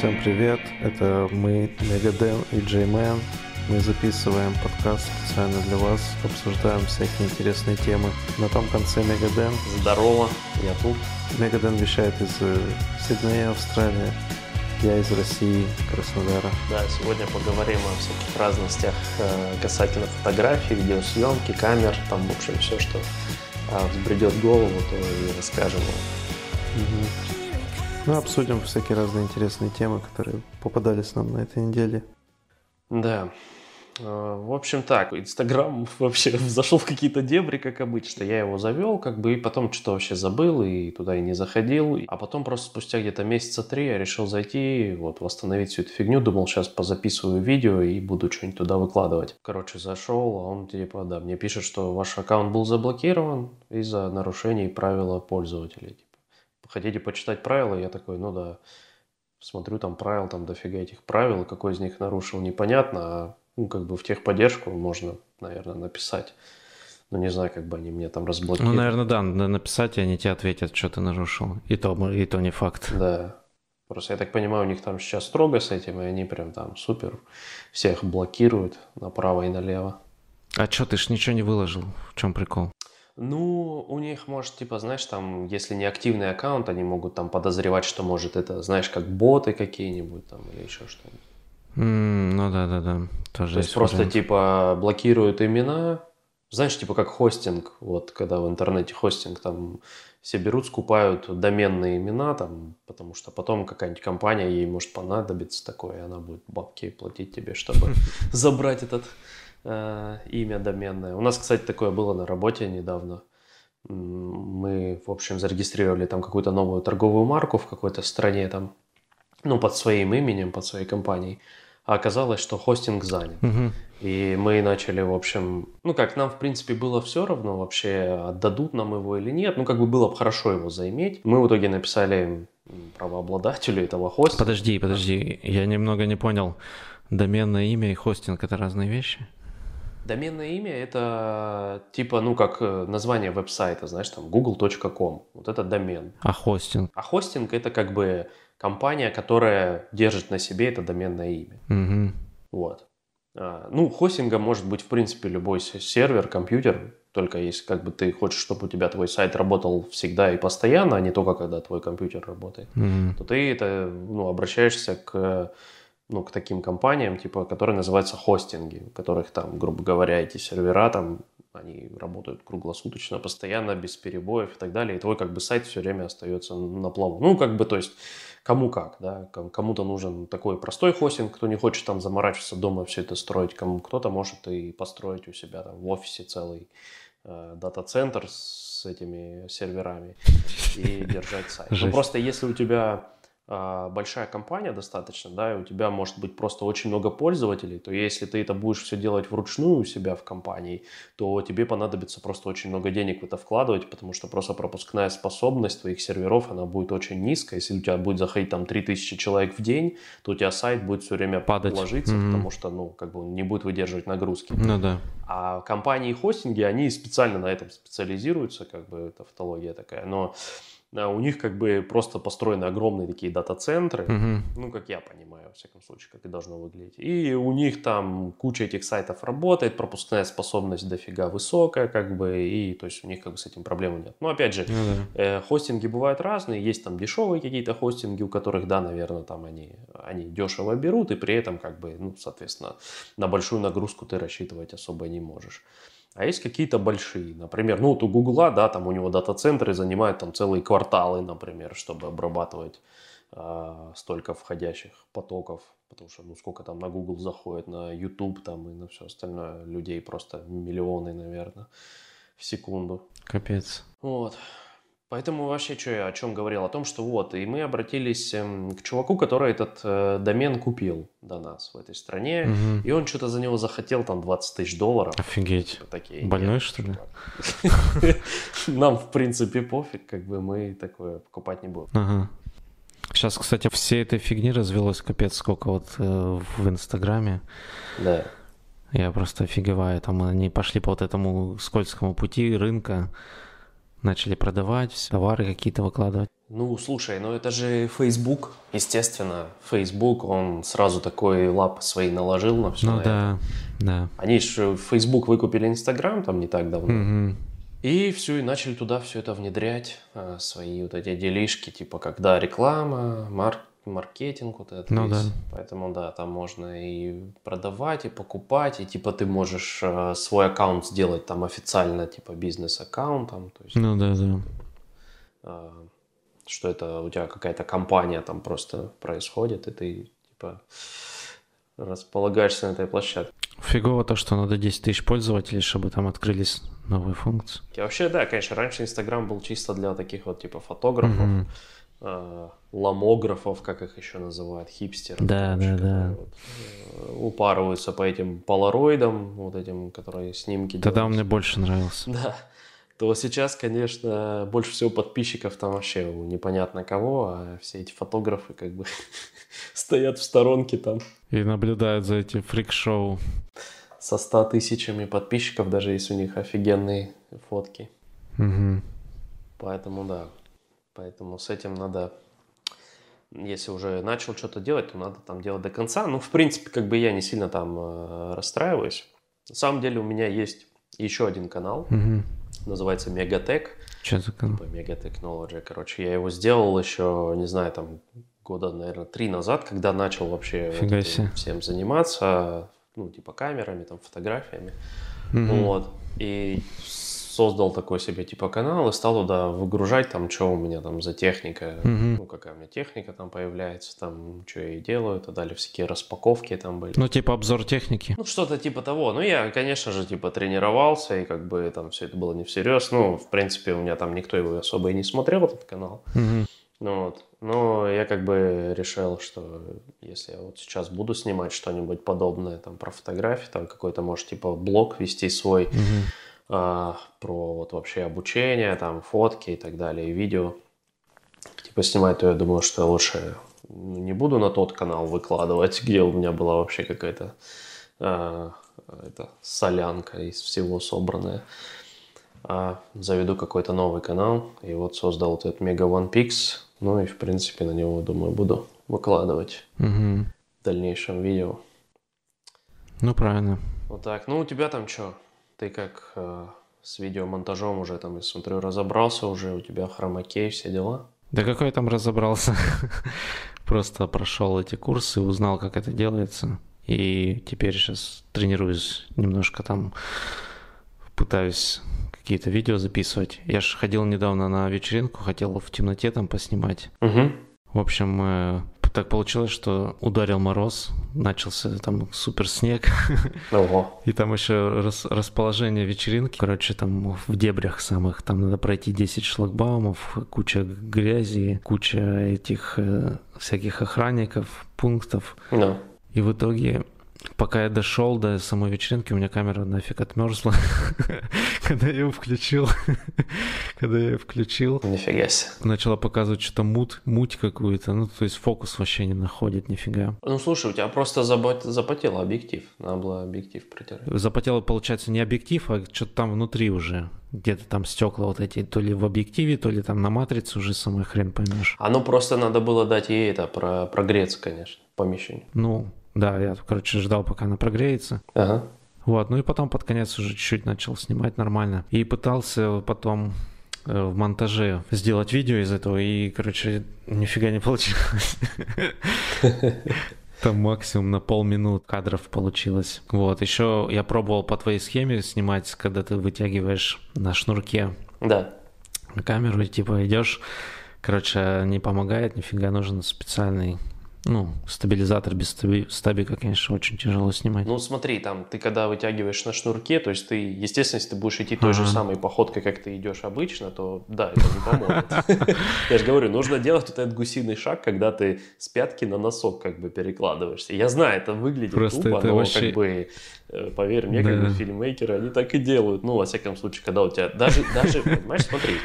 Всем привет, это мы, Мегаден и Джеймен. Мы записываем подкаст специально для вас, обсуждаем всякие интересные темы. На том конце Мегаден. Здорово, я тут. Мегаден вещает из э, Сиднея, Австралии. Я из России, Краснодара. Да, сегодня поговорим о всяких разностях э, касательно фотографий, видеосъемки, камер, там, в общем, все, что э, взбредет голову, то и расскажем. Угу. Ну, обсудим всякие разные интересные темы, которые попадались нам на этой неделе. Да. А, в общем так, Инстаграм вообще зашел в какие-то дебри, как обычно. Я его завел, как бы, и потом что-то вообще забыл, и туда и не заходил. А потом просто спустя где-то месяца три я решил зайти, вот, восстановить всю эту фигню. Думал, сейчас позаписываю видео и буду что-нибудь туда выкладывать. Короче, зашел, а он типа, да, мне пишет, что ваш аккаунт был заблокирован из-за нарушений правила пользователей хотите почитать правила? Я такой, ну да. Смотрю, там правил, там дофига этих правил, какой из них нарушил, непонятно, а ну, как бы в техподдержку можно, наверное, написать. Но не знаю, как бы они мне там разблокируют. Ну, наверное, да, надо написать, и они тебе ответят, что ты нарушил. И то, и то не факт. Да. Просто я так понимаю, у них там сейчас строго с этим, и они прям там супер всех блокируют направо и налево. А что, ты ж ничего не выложил? В чем прикол? Ну, у них, может, типа, знаешь, там, если не активный аккаунт, они могут там подозревать, что, может, это, знаешь, как боты какие-нибудь там или еще что-нибудь. Mm, ну да, да, да. Тоже То есть просто вариант. типа блокируют имена, знаешь, типа как хостинг, вот когда в интернете хостинг там все берут, скупают доменные имена там, потому что потом какая-нибудь компания ей может понадобиться такое, и она будет бабки платить тебе, чтобы забрать этот э, имя доменное. У нас, кстати, такое было на работе недавно. Мы, в общем, зарегистрировали там какую-то новую торговую марку в какой-то стране там, ну, под своим именем, под своей компанией. А оказалось, что хостинг занят. Угу. И мы начали, в общем, ну как, нам, в принципе, было все равно вообще, отдадут нам его или нет. Ну, как бы было бы хорошо его заиметь. Мы в итоге написали правообладателю этого хостинга. Подожди, подожди, я немного не понял. Доменное имя и хостинг – это разные вещи? Доменное имя это типа, ну, как э, название веб-сайта, знаешь, там google.com. Вот это домен. А хостинг? А хостинг это как бы компания, которая держит на себе это доменное имя. Угу. Вот. А, ну, хостингом может быть, в принципе, любой сервер, компьютер, только если как бы ты хочешь, чтобы у тебя твой сайт работал всегда и постоянно, а не только когда твой компьютер работает, mm то ты это, ну, обращаешься к ну, к таким компаниям, типа, которые называются хостинги, у которых там, грубо говоря, эти сервера там, они работают круглосуточно, постоянно, без перебоев и так далее, и твой как бы сайт все время остается на плаву. Ну, как бы, то есть, кому как, да, кому-то нужен такой простой хостинг, кто не хочет там заморачиваться дома все это строить, кому кто-то может и построить у себя там в офисе целый э, дата-центр с этими серверами и держать сайт. Ну, просто если у тебя большая компания достаточно, да, и у тебя может быть просто очень много пользователей, то если ты это будешь все делать вручную у себя в компании, то тебе понадобится просто очень много денег в это вкладывать, потому что просто пропускная способность твоих серверов, она будет очень низкая. Если у тебя будет заходить там 3000 человек в день, то у тебя сайт будет все время падать, ложиться, mm-hmm. потому что, ну, как бы он не будет выдерживать нагрузки. Ну да. А компании хостинги, они специально на этом специализируются, как бы это тавтология такая, но у них как бы просто построены огромные такие дата-центры, угу. ну, как я понимаю, во всяком случае, как и должно выглядеть. И у них там куча этих сайтов работает, пропускная способность дофига высокая, как бы, и то есть у них как бы с этим проблем нет. Но опять же, ну, да. э, хостинги бывают разные, есть там дешевые какие-то хостинги, у которых, да, наверное, там они, они дешево берут, и при этом как бы, ну, соответственно, на большую нагрузку ты рассчитывать особо не можешь. А есть какие-то большие, например, ну вот у Гугла, да, там у него дата-центры занимают там целые кварталы, например, чтобы обрабатывать э, столько входящих потоков, потому что ну сколько там на Google заходит, на YouTube там и на все остальное, людей просто миллионы, наверное, в секунду. Капец. Вот. Поэтому вообще, что я о чем говорил? О том, что вот, и мы обратились эм, к чуваку, который этот э, домен купил до нас в этой стране, угу. и он что-то за него захотел там 20 тысяч долларов. Офигеть. Типа такие, Больной, нет, что ли? Нам, в принципе, пофиг, как бы мы такое покупать не будем. Ага. Сейчас, кстати, все этой фигни развелось капец сколько вот э, в Инстаграме. Да. Я просто офигеваю. Там они пошли по вот этому скользкому пути рынка начали продавать, товары какие-то выкладывать. Ну, слушай, ну это же Facebook, естественно. Facebook, он сразу такой лап свои наложил на все. Ну на да, это. да. Они же Facebook выкупили Instagram там не так давно. Мгм. И все, и начали туда все это внедрять, а, свои вот эти делишки, типа когда реклама, мар- маркетинг вот это Ну весь. да. Поэтому да, там можно и продавать, и покупать, и типа ты можешь э, свой аккаунт сделать там официально, типа бизнес-аккаунтом, то есть Ну да, да. а, что это у тебя какая-то компания там просто происходит, и ты типа располагаешься на этой площадке. Фигово то, что надо 10 тысяч пользователей, чтобы там открылись новые функции. И вообще, да, конечно, раньше Инстаграм был чисто для таких вот типа фотографов, Мгм. Э, ломографов, как их еще называют, хипстеров. Да, короче, да, да. вот, э, упарываются по этим полароидам, вот этим, которые снимки Тогда он делают. мне больше нравился. Да. То сейчас, конечно, больше всего подписчиков там вообще непонятно кого, а все эти фотографы как бы стоят в сторонке там И наблюдают за этим фрик-шоу. со 100 тысячами подписчиков, даже если у них офигенные фотки. Мгм. Поэтому да. Поэтому с этим надо, если уже начал что-то делать, то надо там делать до конца. Ну, в принципе, как бы я не сильно там э, расстраиваюсь. На самом деле у меня есть еще один канал, Мгм. называется Мегатек. Чё за канал? Типа Мегатехнология, короче. Я его сделал еще, не знаю, там года, наверное, три назад, когда начал вообще вот этим всем заниматься, ну, типа камерами, там, фотографиями. Мгм. Вот. И создал такой себе типа канал и стал туда выгружать там, что у меня там за техника, Мгм. ну, какая у меня техника там появляется, там, что я и делаю, и так далее, всякие распаковки там были. Ну, типа обзор техники. Ну, что-то типа того. Ну, я, конечно же, типа тренировался, и как бы там все это было не всерьез. Ну, в принципе, у меня там никто его особо и не смотрел, этот канал. Мгм. Ну вот. Но я как бы решил, что если я вот сейчас буду снимать что-нибудь подобное там про фотографии, там какой-то, может, типа блог вести свой Мгм. А, про вот вообще обучение, там фотки и так далее, и видео, типа снимать, то я думаю, что я лучше ну, не буду на тот канал выкладывать, где у меня была вообще какая-то а, это, солянка из всего собранная. А заведу какой-то новый канал, и вот создал вот этот Mega One Pix, ну и в принципе на него, думаю, буду выкладывать Мгм. в дальнейшем видео. Ну, правильно. Вот так. Ну, у тебя там что? Ты как э, с видеомонтажом уже там, я смотрю, разобрался уже, у тебя хромакей, все дела? Да какой там разобрался? Просто прошел эти курсы, узнал, как это делается. И теперь сейчас тренируюсь немножко там, пытаюсь какие-то видео записывать. Я же ходил недавно на вечеринку, хотел в темноте там поснимать. Угу. В общем, э, так получилось, что ударил мороз, начался там супер снег, Ого. и там еще рас- расположение вечеринки. Короче, там в дебрях самых, там надо пройти 10 шлагбаумов, куча грязи, куча этих э, всяких охранников, пунктов. Ну. И в итоге, пока я дошел до самой вечеринки, у меня камера нафиг отмерзла. Когда я ее включил, когда я ее включил, Нифига себе. начала показывать что-то мут, муть какую-то. Ну, то есть фокус вообще не находит нифига. Ну, слушай, у тебя просто запотел объектив. Надо было объектив протирать. Запотело, получается, не объектив, а что-то там внутри уже. Где-то там стекла вот эти, то ли в объективе, то ли там на матрице уже самый хрен поймешь. А ну, просто надо было дать ей это, про- прогреться, конечно, в помещении. Ну, да, я, короче, ждал, пока она прогреется. Ага. Вот, ну и потом под конец уже чуть-чуть начал снимать нормально. И пытался потом э, в монтаже сделать видео из этого, и, короче, нифига не получилось. Там максимум на полминут кадров получилось. Вот, еще я пробовал по твоей схеме снимать, когда ты вытягиваешь на шнурке Да. камеру, и типа идешь, короче, не помогает, нифига нужен специальный, ну, стабилизатор без стаби- стабика, конечно, очень тяжело снимать. Ну, смотри, там, ты когда вытягиваешь на шнурке, то есть ты, естественно, если ты будешь идти той же самой походкой, как ты идешь обычно, то да, это не поможет. Я же говорю, нужно делать вот этот гусиный шаг, когда ты с пятки на носок как бы перекладываешь. Я знаю, это выглядит тупо, но как бы, э, поверь мне, как бы фильммейкеры, они так и делают. Ну, во всяком случае, когда у тебя, даже, даже, понимаешь, смотри,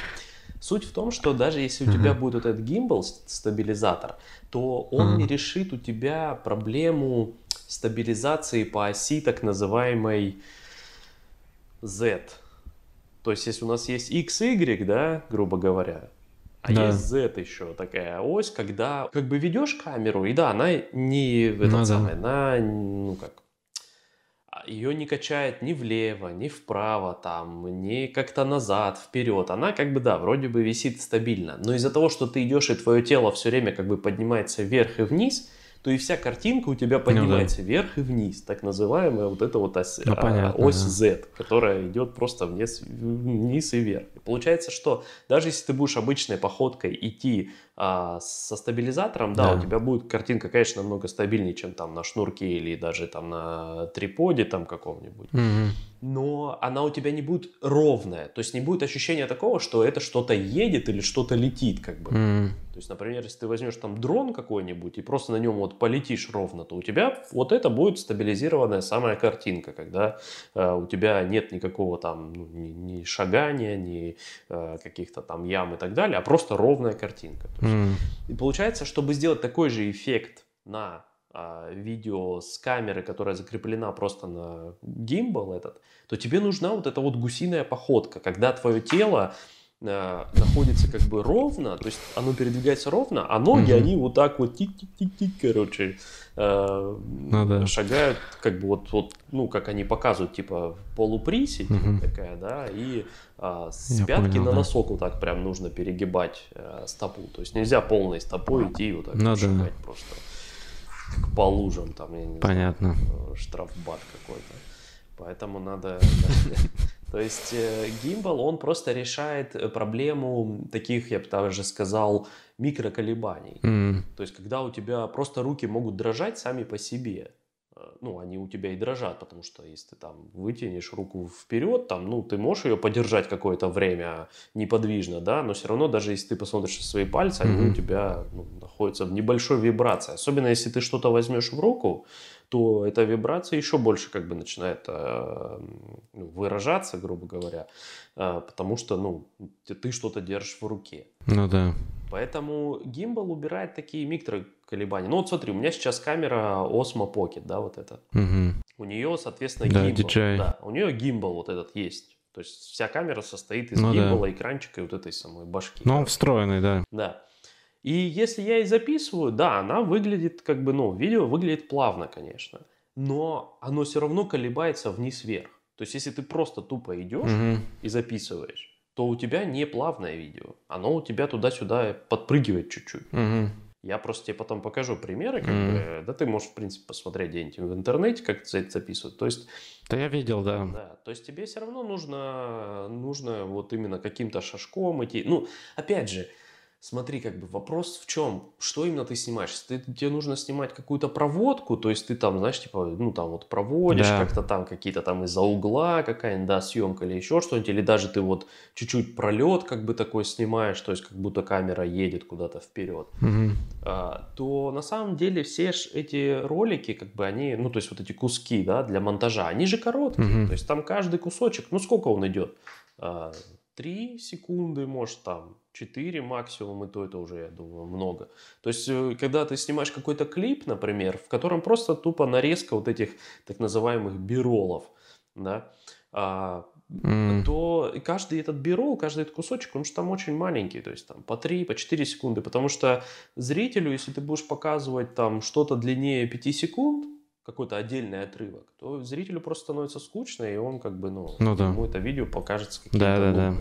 Суть в том, что даже если у тебя будет вот этот гимбал, стабилизатор, то он не решит у тебя проблему стабилизации по оси так называемой Z. То есть, если у нас есть X, Y, да, грубо говоря, А Да. есть Z еще такая ось, когда как бы ведешь камеру, и да, она не в этот Ну да. самый, она, ну как, ее не качает ни влево, ни вправо, там, ни как-то назад, вперед. Она как бы, да, вроде бы висит стабильно. Но из-за того, что ты идешь, и твое тело все время как бы поднимается вверх и вниз, то и вся картинка у тебя поднимается вверх и вниз. Так называемая вот эта вот ось, Ну, а, понятно, ось да. Z, которая идет просто вниз, вниз и вверх. И получается, что даже если ты будешь обычной походкой идти а, со стабилизатором, да, Да. у тебя будет картинка, конечно, намного стабильнее, чем там на шнурке или даже там на триподе там каком-нибудь. Мгм. Но она у тебя не будет ровная, то есть не будет ощущения такого, что это что-то едет или что-то летит, как бы. М. То есть, например, если ты возьмешь там дрон какой-нибудь и просто на нем вот полетишь ровно, то у тебя вот это будет стабилизированная самая картинка, когда э, у тебя нет никакого там ну, ни, ни шагания, ни э, каких-то там ям и так далее, а просто ровная картинка. М. и получается, чтобы сделать такой же эффект на а, видео с камеры, которая закреплена просто на gimbal этот, то тебе нужна вот эта вот гусиная походка, когда твое тело находится как бы ровно, то есть оно передвигается ровно, а ноги, Мгм. они вот так вот тик-тик-тик-тик, короче, а, Ну да. шагают, как бы вот, вот, ну, как они показывают, типа, полуприседь Мгм. такая, да, и а, с Я пятки понял, на да. носок вот так прям нужно перегибать э, стопу. То есть нельзя полной стопой идти и вот так Ну вот да. шагать просто к- по лужам, там, я не Понятно. знаю, э, штрафбат какой-то. Поэтому надо... То есть э, гимбал, он просто решает э, проблему таких, я бы даже сказал, микроколебаний. М. То есть, когда у тебя просто руки могут дрожать сами по себе. Э, Ну, они у тебя и дрожат, потому что если ты там вытянешь руку вперед, там, ну, ты можешь ее подержать какое-то время неподвижно, да, но все равно, даже если ты посмотришь на свои пальцы, они Мгм. у тебя ну, находятся в небольшой вибрации. Особенно, если ты что-то возьмешь в руку, то эта вибрация еще больше как бы начинает э, ну, выражаться, грубо говоря, э, потому что, ну, ты- что-то держишь в руке. Ну да. Поэтому гимбал убирает такие микроколебания. Ну вот смотри, у меня сейчас камера Osmo Pocket, да, вот эта. Мгм. У нее, соответственно, Да, гимбал. DJI. Да, у нее гимбал вот этот есть. То есть вся камера состоит из Ну да. гимбала, экранчика и вот этой самой башки. Ну, он встроенный, да. Да. И если я и записываю, да, она выглядит как бы, ну, видео выглядит плавно, конечно. Но оно все равно колебается вниз-вверх. То есть если ты просто тупо идешь, Мгм. и записываешь, то у тебя не плавное видео. Оно у тебя туда-сюда подпрыгивает чуть-чуть. Мгм. Я просто тебе потом покажу примеры, как Мгм. бы, да ты можешь, в принципе, посмотреть где-нибудь в интернете, как это записывают. То есть, Да я видел, да. да, то есть тебе все равно нужно, нужно вот именно каким-то шажком идти. Ну, опять же, смотри, как бы вопрос в чем? Что именно ты снимаешь? Если ты- тебе нужно снимать какую-то проводку, то есть ты там, знаешь, типа, ну там вот проводишь Да. как-то там какие-то там из-за угла какая-нибудь, да, съемка или еще что-нибудь, или даже ты вот чуть-чуть пролет как бы такой снимаешь, то есть как будто камера едет куда-то вперед Мгм. а, то на самом деле все ж эти ролики, как бы они, ну то есть вот эти куски, да, для монтажа, они же короткие, Мгм. то есть там каждый кусочек, ну сколько он идет? А, Три секунды, может там, четыре максимум, и то это уже, я думаю, много. То есть, э, когда ты снимаешь какой-то клип, например, в котором просто тупо нарезка вот этих так называемых биролов, да, а, М. то каждый этот бирол, каждый этот кусочек, он же там очень маленький, то есть там по 3, по 4 секунды, потому что зрителю, если ты будешь показывать там что-то длиннее 5 секунд, какой-то отдельный отрывок, то зрителю просто становится скучно, и он как бы, ну, Ну да. ему это видео покажется каким-то Да, да, да.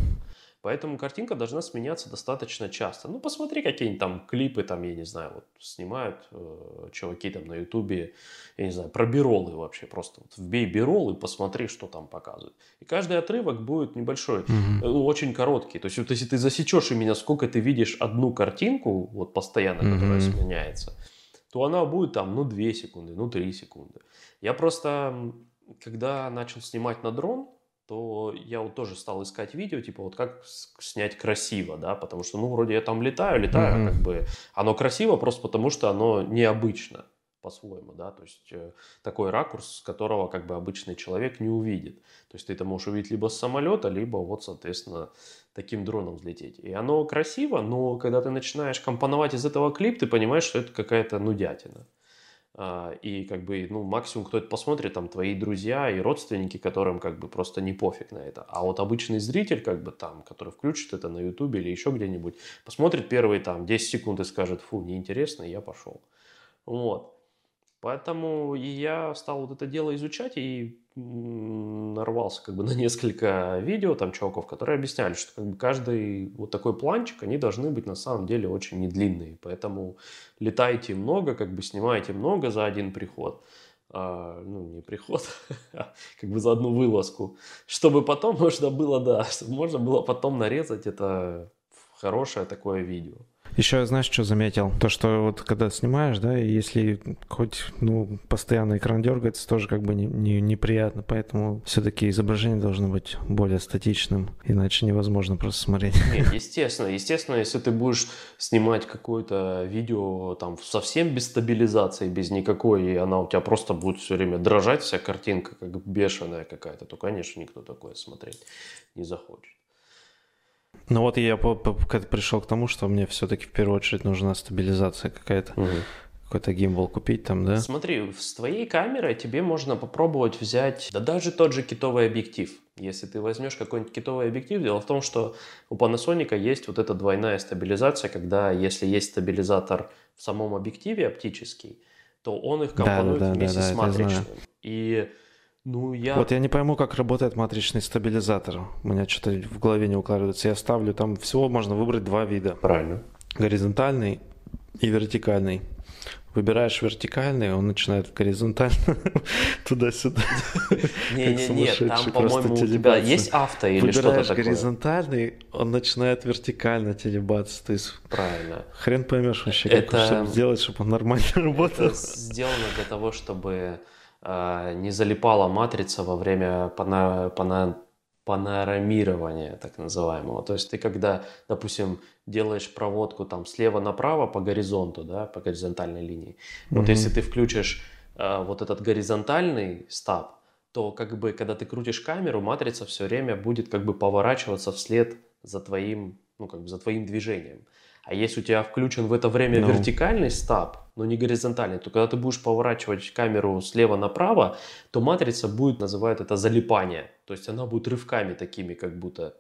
Поэтому картинка должна сменяться достаточно часто. Ну, посмотри какие-нибудь там клипы, там, я не знаю, вот снимают э, чуваки там на ютубе, я не знаю, про биролы вообще. Просто вот вбей бирол и посмотри, что там показывают. И каждый отрывок будет небольшой, Мгм. ну, очень короткий. То есть вот если ты засечешь именно сколько ты видишь одну картинку, вот постоянно, которая Мгм. сменяется, то она будет там, ну, 2 секунды, ну, 3 секунды. Я просто, когда начал снимать на дрон, то я вот тоже стал искать видео, типа вот как снять красиво, да, потому что, ну, вроде я там летаю, летаю, Мгм. как бы, оно красиво просто потому, что оно необычно по-своему, да, то есть э, такой ракурс, которого как бы обычный человек не увидит. То есть ты это можешь увидеть либо с самолета, либо вот, соответственно, таким дроном взлететь. И оно красиво, но когда ты начинаешь компоновать из этого клип, ты понимаешь, что это какая-то нудятина. А, и как бы, ну, максимум, кто это посмотрит, там, твои друзья и родственники, которым как бы просто не пофиг на это. А вот обычный зритель, как бы там, который включит это на ютубе или еще где-нибудь, посмотрит первые там 10 секунд и скажет, фу, неинтересно, я пошел. Вот. Поэтому я стал вот это дело изучать и нарвался как бы на несколько видео там чуваков, которые объясняли, что как бы каждый вот такой планчик, они должны быть на самом деле очень недлинные. Поэтому летайте много, как бы снимайте много за один приход. А, ну, не приход, а как бы за одну вылазку. Чтобы потом можно было, да, чтобы можно было потом нарезать это хорошее такое видео. Еще, знаешь, что заметил? То, что вот когда снимаешь, да, если хоть, ну, постоянно экран дергается, тоже как бы не, не, неприятно, поэтому все-таки изображение должно быть более статичным, иначе невозможно просто смотреть. Нет, естественно, естественно, если ты будешь снимать какое-то видео там совсем без стабилизации, без никакой, и она у тебя просто будет все время дрожать, вся картинка как бешеная какая-то, то, конечно, никто такое смотреть не захочет. Ну вот я пришел к тому, что мне все-таки в первую очередь нужна стабилизация какая-то. Угу. Какой-то гимбал купить там, да? Смотри, с твоей камерой тебе можно попробовать взять, да даже тот же китовый объектив. Если ты возьмешь какой-нибудь китовый объектив, дело в том, что у Panasonic есть вот эта двойная стабилизация, когда если есть стабилизатор в самом объективе оптический, то он их компонует да, да, вместе да, да, с матричным. И ну, я... Вот я не пойму, как работает матричный стабилизатор. У меня что-то в голове не укладывается. Я ставлю, там всего можно выбрать два вида. Правильно. Горизонтальный и вертикальный. Выбираешь вертикальный, он начинает горизонтально туда-сюда. Не-не-не, там, по-моему, у тебя есть авто или что-то такое? горизонтальный, он начинает вертикально телебаться. То есть Правильно. Хрен поймешь вообще, как сделать, чтобы он нормально работал. сделано для того, чтобы не залипала матрица во время пана, пана, панорамирования, так называемого. То есть ты когда, допустим, делаешь проводку там слева направо по горизонту, да, по горизонтальной линии, mm-hmm. вот если ты включишь э, вот этот горизонтальный стаб, то как бы когда ты крутишь камеру, матрица все время будет как бы поворачиваться вслед за твоим, ну как бы за твоим движением. А если у тебя включен в это время no. Ну. вертикальный стаб, но не горизонтальный, то когда ты будешь поворачивать камеру слева направо, то матрица будет, называют это залипание. То есть она будет рывками такими, как будто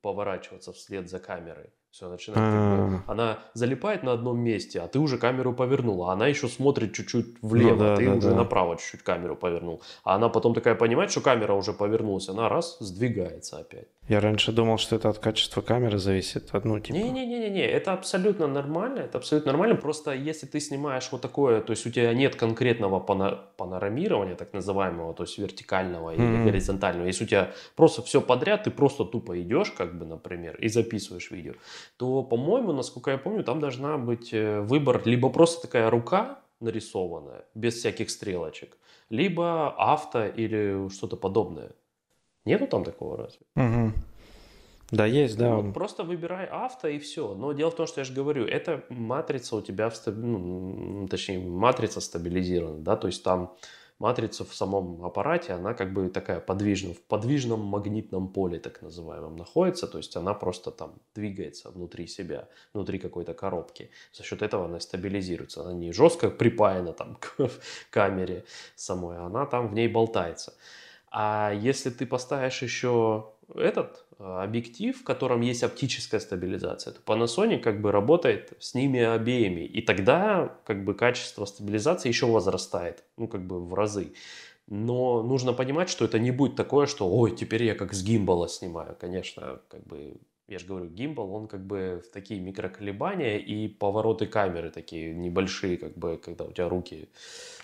поворачиваться вслед за камерой. Все, начинает. Бы, она залипает на одном месте, а ты уже камеру повернул, а она еще смотрит чуть-чуть влево, ну, да, ты да, уже да. направо чуть-чуть камеру повернул. А она потом такая понимает, что камера уже повернулась, она раз сдвигается опять. Я раньше думал, что это от качества камеры зависит. Ну, типа... Не-не-не-не, это абсолютно нормально, это абсолютно нормально. Просто если ты снимаешь вот такое, то есть у тебя нет конкретного пано- панорамирования, так называемого, то есть вертикального mm-hmm. или горизонтального. Если у тебя просто все подряд, ты просто тупо идешь, как бы, например, и записываешь видео то, по-моему, насколько я помню, там должна быть э, выбор либо просто такая рука нарисованная, без всяких стрелочек, либо авто или что-то подобное. Нету там такого разве? Угу. Да, есть, да. Вот просто выбирай авто и все. Но дело в том, что я же говорю, эта матрица у тебя, в стаб... ну, точнее, матрица стабилизирована, да, то есть там матрица в самом аппарате, она как бы такая подвижная, в подвижном магнитном поле, так называемом, находится, то есть она просто там двигается внутри себя, внутри какой-то коробки. За счет этого она стабилизируется. Она не жестко припаяна там к камере самой, а она там в ней болтается. А если ты поставишь еще этот а, объектив, в котором есть оптическая стабилизация, то Panasonic как бы работает с ними обеими. И тогда как бы качество стабилизации еще возрастает, ну как бы в разы. Но нужно понимать, что это не будет такое, что ой, теперь я как с гимбала снимаю. Конечно, как бы я же говорю, гимбал, он как бы в такие микроколебания и повороты камеры такие небольшие, как бы, когда у тебя руки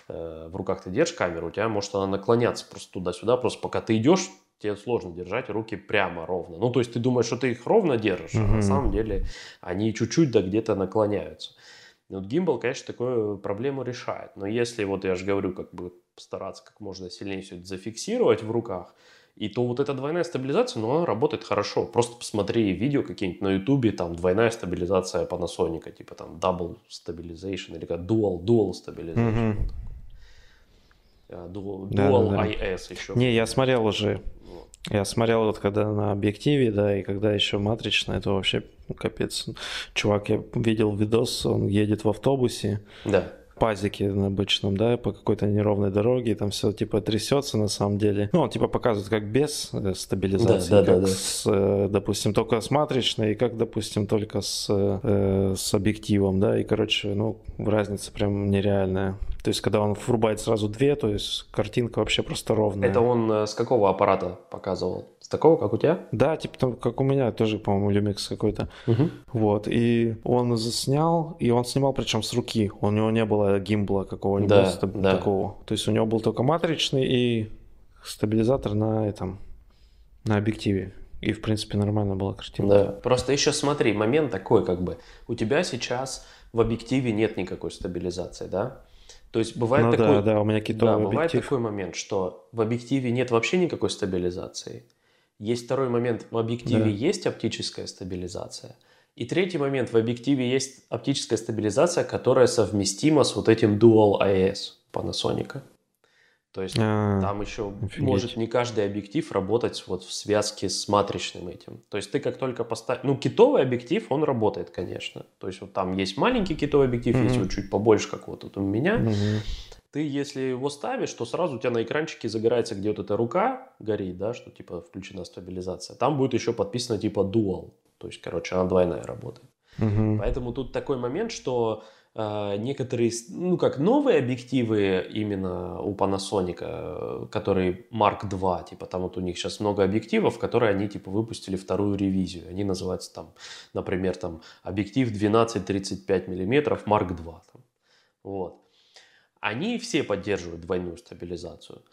э, в руках ты держишь камеру, у тебя может она наклоняться просто туда-сюда, просто пока ты идешь, тебе сложно держать руки прямо ровно. Ну, то есть ты думаешь, что ты их ровно держишь, mm-hmm. а на самом деле они чуть-чуть да где-то наклоняются. И вот гимбал, конечно, такую проблему решает. Но если, вот я же говорю, как бы стараться как можно сильнее все это зафиксировать в руках, и то вот эта двойная стабилизация, ну, она работает хорошо. Просто посмотри видео какие-нибудь на ютубе, там двойная стабилизация Panasonic, типа там double stabilization или как dual, dual stabilization. Mm-hmm. Dual, да, dual да, IS еще. Не, я смотрел уже. Я смотрел вот когда на объективе, да, и когда еще матрично, это вообще капец. Чувак, я видел видос, он едет в автобусе. Да. пазике на обычном, да, по какой-то неровной дороге, там все типа трясется на самом деле. Ну, он типа показывает как без э, стабилизации, да, да, как да, да. с, э, допустим, только с матричной, и как, допустим, только с, э, с объективом, да, и, короче, ну, разница прям нереальная. То есть, когда он врубает сразу две, то есть картинка вообще просто ровная. Это он с какого аппарата показывал? С такого, как у тебя? Да, типа там, как у меня, тоже, по-моему, Lumix какой-то. Угу. Вот, и он заснял, и он снимал причем с руки. У него не было гимбла какого-нибудь да, да. такого. То есть у него был только матричный и стабилизатор на этом, на объективе. И, в принципе, нормально была картинка. Да. Просто еще смотри, момент такой, как бы, у тебя сейчас в объективе нет никакой стабилизации, да? То есть бывает ну, такой, да, да, у меня да, бывает такой момент, что в объективе нет вообще никакой стабилизации. Есть второй момент, в объективе да. есть оптическая стабилизация. И третий момент, в объективе есть оптическая стабилизация, которая совместима с вот этим Dual IS Panasonic. То есть А-а-а. там еще офигеть. может не каждый объектив работать вот в связке с матричным этим. То есть ты как только поставишь... Ну, китовый объектив, он работает, конечно. То есть вот там есть маленький китовый объектив, mm-hmm. есть вот чуть побольше, как вот тут у меня. Mm-hmm. Ты, если его ставишь, то сразу у тебя на экранчике загорается, где вот эта рука горит, да, что типа включена стабилизация. Там будет еще подписано типа Dual. То есть, короче, она двойная работает. Mm-hmm. Поэтому тут такой момент, что а, некоторые, ну как новые объективы именно у Panasonic, которые Mark II, типа там вот у них сейчас много объективов, которые они типа выпустили вторую ревизию. Они называются там, например, там объектив 12-35 мм Mark II. Там. Вот. Они все поддерживают двойную стабилизацию.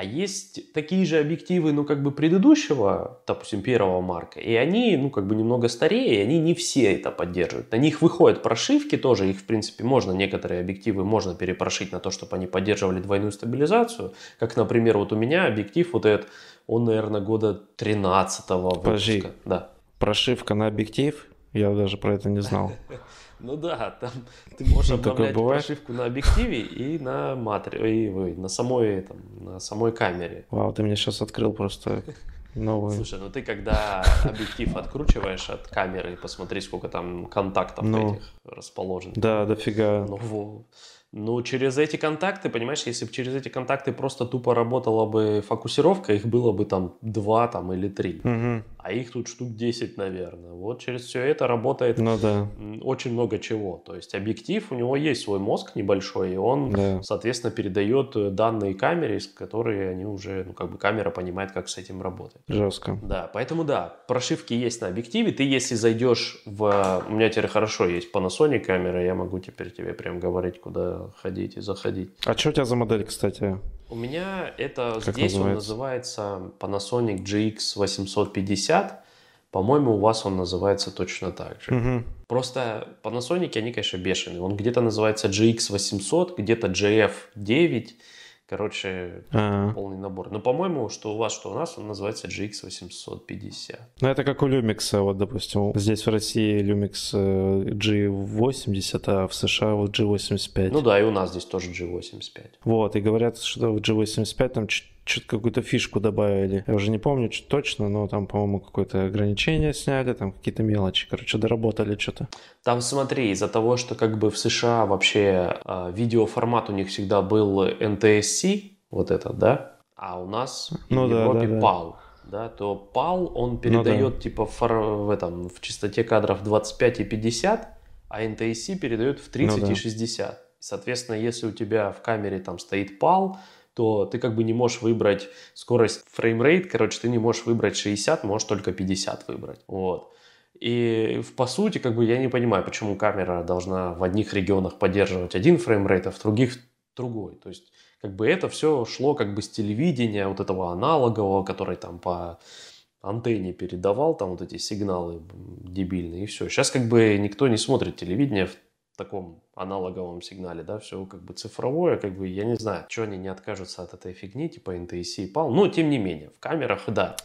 А есть такие же объективы, ну, как бы предыдущего, допустим, первого марка, и они, ну, как бы немного старее, и они не все это поддерживают. На них выходят прошивки тоже, их, в принципе, можно, некоторые объективы можно перепрошить на то, чтобы они поддерживали двойную стабилизацию. Как, например, вот у меня объектив вот этот, он, наверное, года 13-го выпуска. Подожди, да. прошивка на объектив? Я даже про это не знал. Ну да, там ты можешь обновлять прошивку на объективе и на матри... и, на самой, там, на самой камере. Вау, ты мне сейчас открыл просто новую. Слушай, ну ты когда объектив откручиваешь от камеры, посмотри, сколько там контактов ну, этих расположено. Да, дофига. Ну, ну, через эти контакты, понимаешь, если бы через эти контакты просто тупо работала бы фокусировка, их было бы там два там, или три. Угу. А их тут штук 10, наверное. Вот через все это работает ну, да. очень много чего. То есть объектив, у него есть свой мозг небольшой, и он, да. соответственно, передает э, данные камере, с которой они уже, ну, как бы камера понимает, как с этим работать. Жестко. Да, поэтому да, прошивки есть на объективе. Ты, если зайдешь в... У меня теперь хорошо есть Panasonic камера, я могу теперь тебе прям говорить, куда ходить и заходить. А что у тебя за модель, кстати? У меня это как здесь называется? он называется Panasonic GX 850. По-моему, у вас он называется точно так же. Угу. Просто Panasonic, они, конечно, бешеные. Он где-то называется GX 800, где-то GF 9. Короче, А-а-а. полный набор. Но, по-моему, что у вас, что у нас, он называется GX 850. Ну, это как у Lumix, вот, допустим, здесь в России Lumix э, G80, а в США вот G85. Ну да, и у нас здесь тоже G85. Вот, и говорят, что в G85 там что-то какую-то фишку добавили. Я уже не помню что точно, но там, по-моему, какое-то ограничение сняли, там какие-то мелочи, короче, доработали что-то. Там смотри, из-за того, что как бы в США вообще э, видеоформат у них всегда был NTSC, вот этот, да, а у нас ну, в Европе да, да, PAL. Да, то PAL, он передает ну, да. типа фор, в, этом, в частоте кадров 25 и 50, а NTSC передает в 30 ну, да. и 60. Соответственно, если у тебя в камере там стоит PAL, то ты как бы не можешь выбрать скорость frame rate, короче, ты не можешь выбрать 60, можешь только 50 выбрать. Вот. И по сути, как бы я не понимаю, почему камера должна в одних регионах поддерживать один frame rate, а в других другой. То есть, как бы это все шло как бы с телевидения, вот этого аналогового, который там по антенне передавал там вот эти сигналы дебильные, и все. Сейчас как бы никто не смотрит телевидение в таком аналоговом сигнале, да, все как бы цифровое, как бы, я не знаю, что они не откажутся от этой фигни, типа NTSC и PAL, но тем не менее, в камерах, да.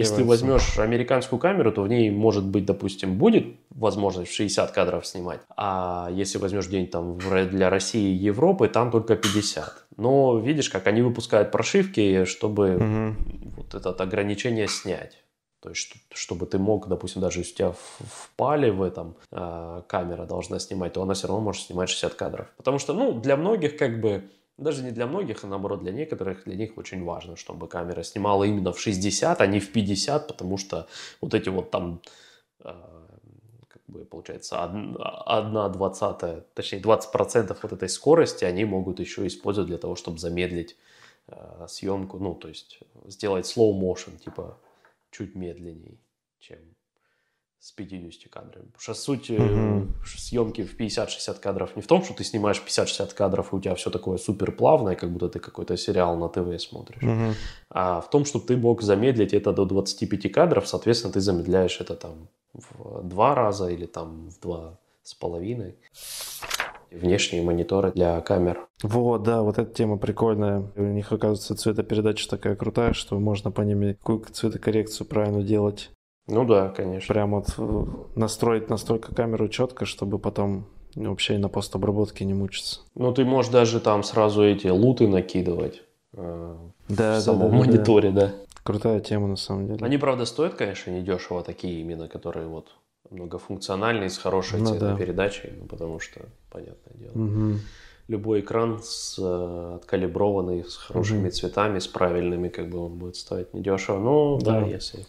Если ты возьмешь американскую камеру, то в ней, может быть, допустим, будет возможность в 60 кадров снимать, а если возьмешь день там для России и Европы, там только 50. Но видишь, как они выпускают прошивки, чтобы угу. вот это ограничение снять. То есть, чтобы ты мог, допустим, даже если у тебя в пале в этом э, камера должна снимать, то она все равно может снимать 60 кадров. Потому что, ну, для многих как бы, даже не для многих, а наоборот для некоторых, для них очень важно, чтобы камера снимала именно в 60, а не в 50, потому что вот эти вот там э, бы, получается, одна двадцатая, точнее 20% вот этой скорости они могут еще использовать для того, чтобы замедлить э, съемку, ну, то есть сделать slow motion, типа чуть медленней, чем с 50 кадрами. Потому что суть mm-hmm. съемки в 50-60 кадров не в том, что ты снимаешь 50-60 кадров, и у тебя все такое супер плавное, как будто ты какой-то сериал на ТВ смотришь, mm-hmm. а в том, чтобы ты мог замедлить это до 25 кадров, соответственно, ты замедляешь это там в два раза или там в два с половиной. Внешние мониторы для камер. Вот, да, вот эта тема прикольная. У них, оказывается, цветопередача такая крутая, что можно по ним какую цветокоррекцию правильно делать. Ну да, конечно. Прям вот э, настроить настолько камеру четко, чтобы потом вообще на постобработке не мучиться. Ну ты можешь даже там сразу эти луты накидывать э, да, в да, самом да, мониторе, да. да. Крутая тема, на самом деле. Они, правда, стоят, конечно, недешево, такие именно, которые вот многофункциональные, с хорошей ну, цветопередачей, да. ну, потому что, понятное дело, угу. любой экран с, э, откалиброванный, с хорошими угу. цветами, с правильными, как бы он будет стоить недешево. Ну, да, да если...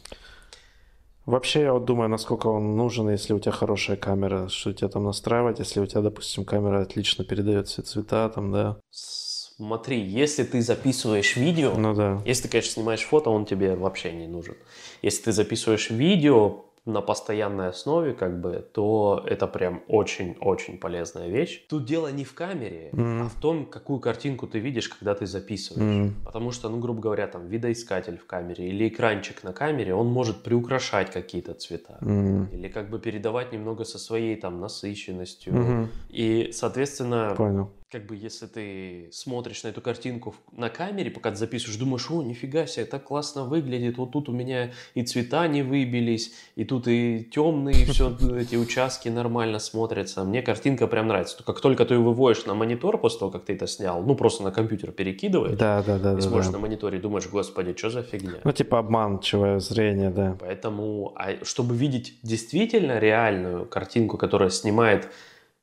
Вообще, я вот думаю, насколько он нужен, если у тебя хорошая камера, что тебе там настраивать, если у тебя, допустим, камера отлично передает все цвета, там, да. Смотри, если ты записываешь видео, ну да. если ты, конечно, снимаешь фото, он тебе вообще не нужен. Если ты записываешь видео, на постоянной основе, как бы, то это прям очень-очень полезная вещь. Тут дело не в камере, mm-hmm. а в том, какую картинку ты видишь, когда ты записываешь. Mm-hmm. Потому что, ну, грубо говоря, там видоискатель в камере или экранчик на камере, он может приукрашать какие-то цвета. Mm-hmm. Или как бы передавать немного со своей там насыщенностью. Mm-hmm. И, соответственно, Понял как бы если ты смотришь на эту картинку на камере, пока ты записываешь, думаешь, о, нифига себе, так классно выглядит, вот тут у меня и цвета не выбились, и тут и темные все эти участки нормально смотрятся. Мне картинка прям нравится. Как только ты ее выводишь на монитор после того, как ты это снял, ну просто на компьютер перекидываешь, да, да, да, и да, смотришь да. на мониторе и думаешь, господи, что за фигня? Ну типа обманчивое зрение, да. Поэтому, а чтобы видеть действительно реальную картинку, которая снимает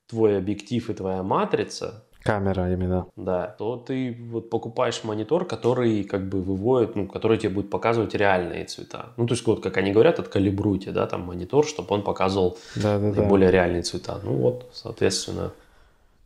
твой объектив и твоя матрица, Камера именно. Да, то ты вот покупаешь монитор, который как бы выводит, ну, который тебе будет показывать реальные цвета. Ну, то есть вот, как они говорят, откалибруйте, да, там монитор, чтобы он показывал да, да, наиболее да. реальные цвета. Ну вот, соответственно.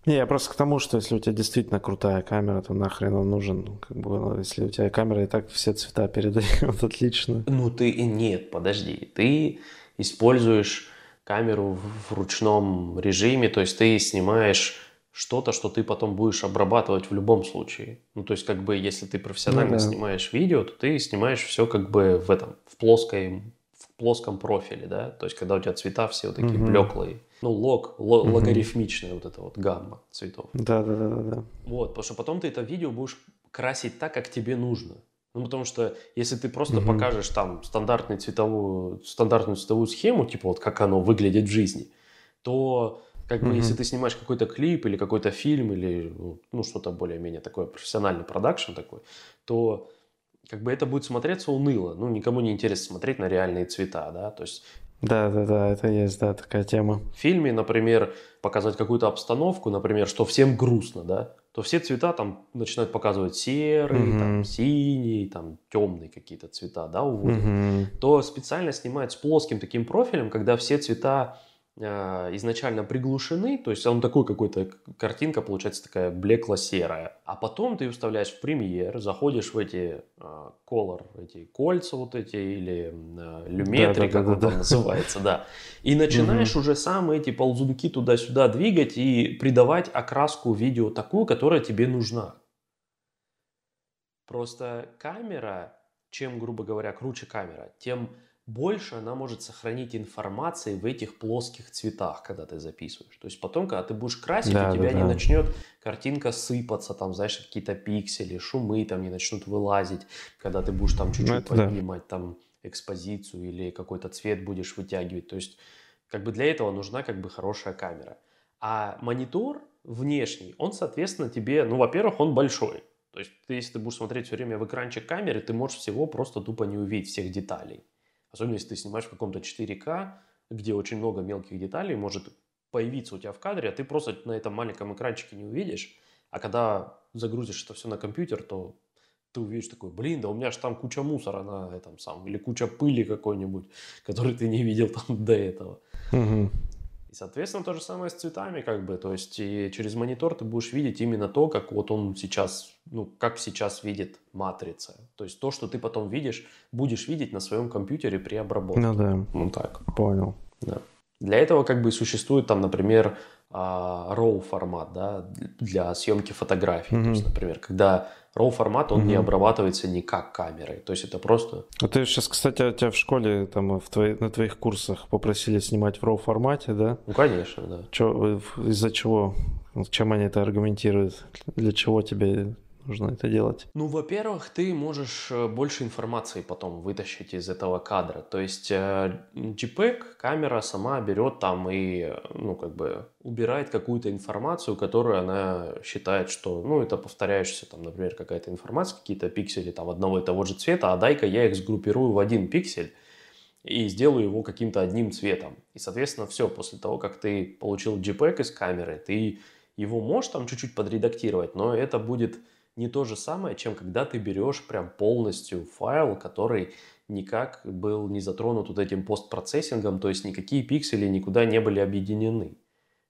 Не, я просто к тому, что если у тебя действительно крутая камера, то нахрен он нужен. Ну, как бы, ну, если у тебя камера и так все цвета передает отлично. Ну ты и нет, подожди. Ты используешь камеру в ручном режиме, то есть ты снимаешь что-то, что ты потом будешь обрабатывать в любом случае. Ну, то есть, как бы, если ты профессионально ну, да. снимаешь видео, то ты снимаешь все как бы в этом, в плоской, в плоском профиле, да, то есть, когда у тебя цвета все вот такие угу. блеклые. Ну, лог, лог угу. логарифмичная вот эта вот гамма цветов. Да, да, да, да, да. Вот, потому что потом ты это видео будешь красить так, как тебе нужно. Ну, потому что если ты просто угу. покажешь там стандартную цветовую, стандартную цветовую схему, типа вот как оно выглядит в жизни, то как бы, mm-hmm. если ты снимаешь какой-то клип или какой-то фильм или ну что-то более-менее такое профессиональный продакшн такой, то как бы это будет смотреться уныло. Ну никому не интересно смотреть на реальные цвета, да. То есть да, да, да, это есть, да, такая тема. В фильме, например, показать какую-то обстановку, например, что всем грустно, да, то все цвета там начинают показывать серый, mm-hmm. там синий, там темные какие-то цвета, да, уводят. Mm-hmm. То специально снимают с плоским таким профилем, когда все цвета изначально приглушены, то есть он такой какой-то, картинка получается такая блекло-серая. А потом ты вставляешь в премьер, заходишь в эти uh, color, эти кольца вот эти, или люметры, да, да, как да, он да, там да. называется, да. И начинаешь уже сам эти ползунки туда-сюда двигать и придавать окраску видео такую, которая тебе нужна. Просто камера, чем, грубо говоря, круче камера, тем больше она может сохранить информации в этих плоских цветах, когда ты записываешь. То есть потом, когда ты будешь красить, да, у тебя да, не да. начнет картинка сыпаться, там, знаешь, какие-то пиксели, шумы там не начнут вылазить, когда ты будешь там чуть-чуть ну, поднимать да. там экспозицию или какой-то цвет будешь вытягивать. То есть как бы для этого нужна как бы хорошая камера. А монитор внешний, он, соответственно, тебе, ну, во-первых, он большой. То есть ты, если ты будешь смотреть все время в экранчик камеры, ты можешь всего просто тупо не увидеть всех деталей. Особенно если ты снимаешь в каком-то 4К, где очень много мелких деталей может появиться у тебя в кадре, а ты просто на этом маленьком экранчике не увидишь. А когда загрузишь это все на компьютер, то ты увидишь такой, блин, да у меня же там куча мусора на этом самом, или куча пыли какой-нибудь, который ты не видел там до этого. Угу. И, соответственно, то же самое с цветами, как бы, то есть и через монитор ты будешь видеть именно то, как вот он сейчас, ну, как сейчас видит матрица. То есть то, что ты потом видишь, будешь видеть на своем компьютере при обработке. Ну да. Ну так. Понял. Да. Для этого как бы существует там, например, RAW формат, да, для съемки фотографий. Mm-hmm. То есть, например, когда RAW формат, он mm-hmm. не обрабатывается никак камерой. То есть это просто... А ты сейчас, кстати, у тебя в школе, там, в твои, на твоих курсах попросили снимать в RAW формате, да? Ну, конечно, да. Чё, из-за чего? Чем они это аргументируют? Для чего тебе нужно это делать? Ну, во-первых, ты можешь э, больше информации потом вытащить из этого кадра. То есть э, JPEG, камера сама берет там и, ну, как бы убирает какую-то информацию, которую она считает, что, ну, это повторяющаяся, там, например, какая-то информация, какие-то пиксели там одного и того же цвета, а дай-ка я их сгруппирую в один пиксель и сделаю его каким-то одним цветом. И, соответственно, все, после того, как ты получил JPEG из камеры, ты его можешь там чуть-чуть подредактировать, но это будет не то же самое, чем когда ты берешь прям полностью файл, который никак был не затронут вот этим постпроцессингом, то есть никакие пиксели никуда не были объединены.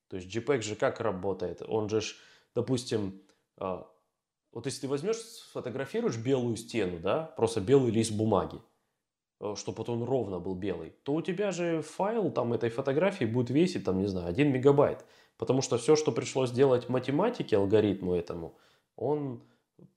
То есть JPEG же как работает? Он же, допустим, а, вот если ты возьмешь, сфотографируешь белую стену, да, просто белый лист бумаги, а, чтобы вот он ровно был белый, то у тебя же файл там этой фотографии будет весить, там, не знаю, 1 мегабайт. Потому что все, что пришлось делать математике, алгоритму этому, он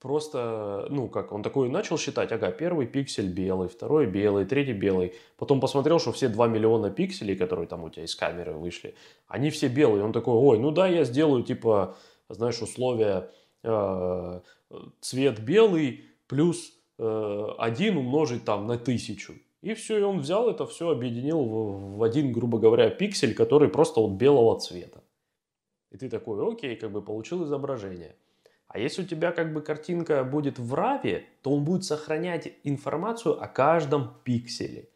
просто, ну, как, он такой начал считать, ага, первый пиксель белый, второй белый, третий белый. Потом посмотрел, что все 2 миллиона пикселей, которые там у тебя из камеры вышли, они все белые. Он такой, ой, ну да, я сделаю, типа, знаешь, условия э, цвет белый плюс э, 1 умножить там на тысячу. И все, и он взял это все, объединил в, в один, грубо говоря, пиксель, который просто вот белого цвета. И ты такой, окей, как бы получил изображение. А если у тебя как бы картинка будет в RAW, то он будет сохранять информацию о каждом пикселе.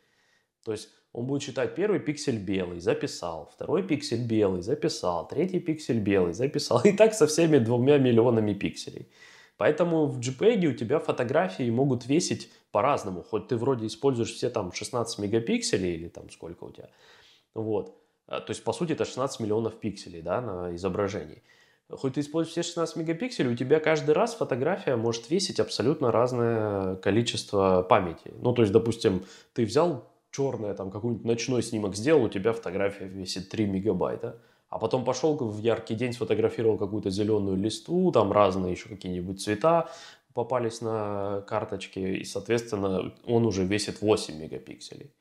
То есть он будет читать первый пиксель белый, записал, второй пиксель белый, записал, третий пиксель белый, записал. И так со всеми двумя миллионами пикселей. Поэтому в JPEG у тебя фотографии могут весить по-разному. Хоть ты вроде используешь все там 16 мегапикселей или там сколько у тебя. Вот. А, то есть, по сути, это 16 миллионов пикселей да, на изображении. Хоть ты используешь все 16 мегапикселей, у тебя каждый раз фотография может весить абсолютно разное количество памяти. Ну, то есть, допустим, ты взял черное, там, какой-нибудь ночной снимок сделал, у тебя фотография весит 3 мегабайта. А потом пошел в яркий день, сфотографировал какую-то зеленую листву, там разные еще какие-нибудь цвета попались на карточке, и, соответственно, он уже весит 8 мегапикселей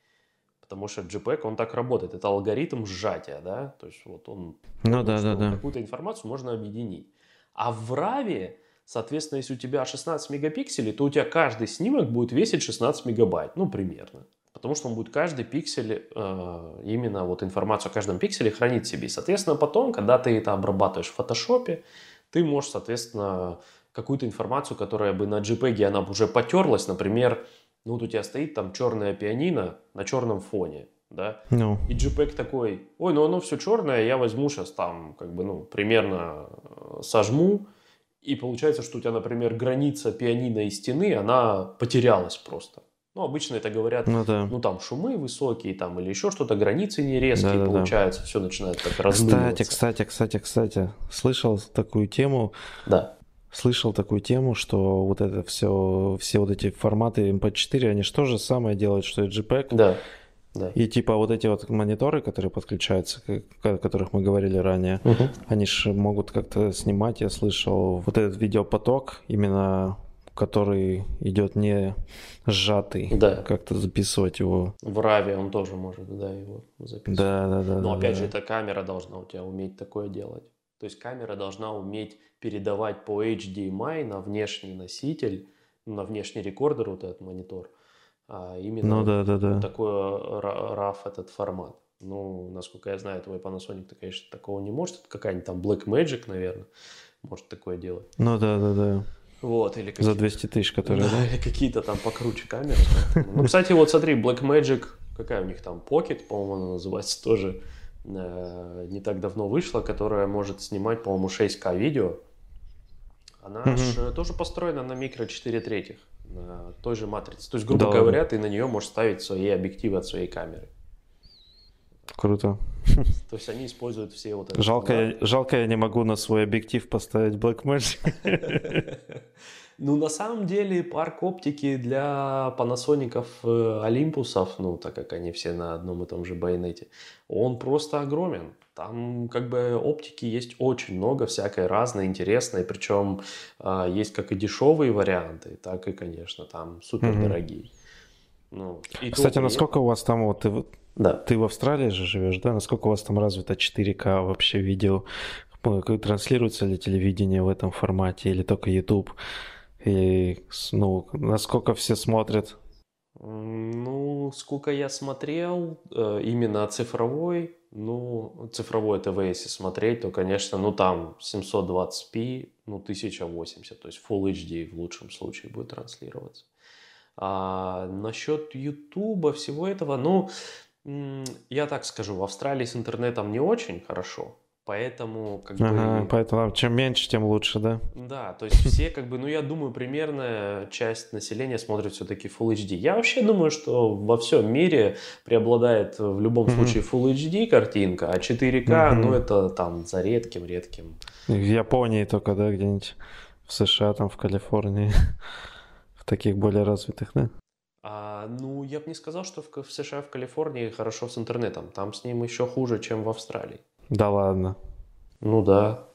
потому что JPEG, он так работает. Это алгоритм сжатия, да, то есть вот он... Ну да, да, да. Какую-то информацию можно объединить. А в RAW, соответственно, если у тебя 16 мегапикселей, то у тебя каждый снимок будет весить 16 мегабайт, ну, примерно. Потому что он будет каждый пиксель, э, именно вот информацию о каждом пикселе хранить себе. И, соответственно, потом, когда ты это обрабатываешь в фотошопе, ты можешь, соответственно, какую-то информацию, которая бы на JPEG, она бы уже потерлась, например, ну вот у тебя стоит там черное пианино на черном фоне, да, no. и JPEG такой, ой, ну оно все черное, я возьму сейчас там, как бы, ну, примерно э, сожму, и получается, что у тебя, например, граница пианино и стены, она потерялась просто. Ну, обычно это говорят, ну, да. ну там шумы высокие, там или еще что-то, границы не резкие, да, да, получается, да. все начинает так Кстати, кстати, кстати, кстати, слышал такую тему. Да слышал такую тему, что вот это все, все вот эти форматы MP4, эм они же то же самое делают, что и JPEG. Да. Да. И типа вот эти вот мониторы, которые подключаются, о которых мы говорили ранее, угу. они же могут как-то снимать, я слышал, вот этот видеопоток, именно который идет не сжатый, да. как-то записывать его. В Раве он тоже может, да, его записывать. Да, да, да. Но да, опять да. же, эта камера должна у тебя уметь такое делать. То есть камера должна уметь передавать по HDMI на внешний носитель, на внешний рекордер, вот этот монитор, а именно ну, да, да, да. такой RAW этот формат. Ну, насколько я знаю, твой Panasonic, -то, конечно, такого не может. Это какая-нибудь там Black Magic, наверное, может такое делать. Ну да, да, да. Вот, или За 200 тысяч, которые, да, да? или какие-то там покруче камеры. Ну, кстати, вот смотри, Blackmagic, какая у них там, Pocket, по-моему, она называется, тоже э, не так давно вышла, которая может снимать, по-моему, 6К видео. Она э, тоже построена на микро 4 третьих, на той же матрице. То есть, грубо Да говоря, ты на нее можешь ставить свои объективы от своей камеры. Круто. То есть они используют все вот это. Жалко, я, жалко, я не могу на свой объектив поставить Blackmagic. Ну, на самом деле, парк оптики для панасоников э, Олимпусов, ну, так как они все на одном и том же байонете, он просто огромен. Там как бы оптики есть очень много, всякой разной, интересной, причем а, есть как и дешевые варианты, так и, конечно, там супер дорогие. Ну, то Кстати, насколько у вас там вот ты, Да. ты в Австралии же живешь, да? Насколько у вас там развито 4К вообще видео? Как- Транслируется ли телевидение в этом формате или только YouTube? И ну, насколько все смотрят? Ну, сколько я смотрел, э, именно цифровой, ну, цифровой ТВ, если смотреть, то, конечно, ну, там 720p, ну, 1080, то есть Full HD в лучшем случае будет транслироваться. А насчет Ютуба, всего этого, ну, я так скажу, в Австралии с интернетом не очень хорошо, поэтому, как Ага, бы... поэтому чем меньше, тем лучше, да? Да, то есть все как бы, ну я думаю, примерная часть населения смотрит все-таки Full HD. Я вообще думаю, что во всем мире преобладает в любом Мгм. случае Full HD картинка, а 4К, Мгм. ну это там за редким-редким. В Японии только, да, где-нибудь в США, там в Калифорнии, в таких более развитых, да? А, ну, я бы не сказал, что в, в США, в Калифорнии хорошо с интернетом. Там с ним еще хуже, чем в Австралии. Да ладно. Ну да.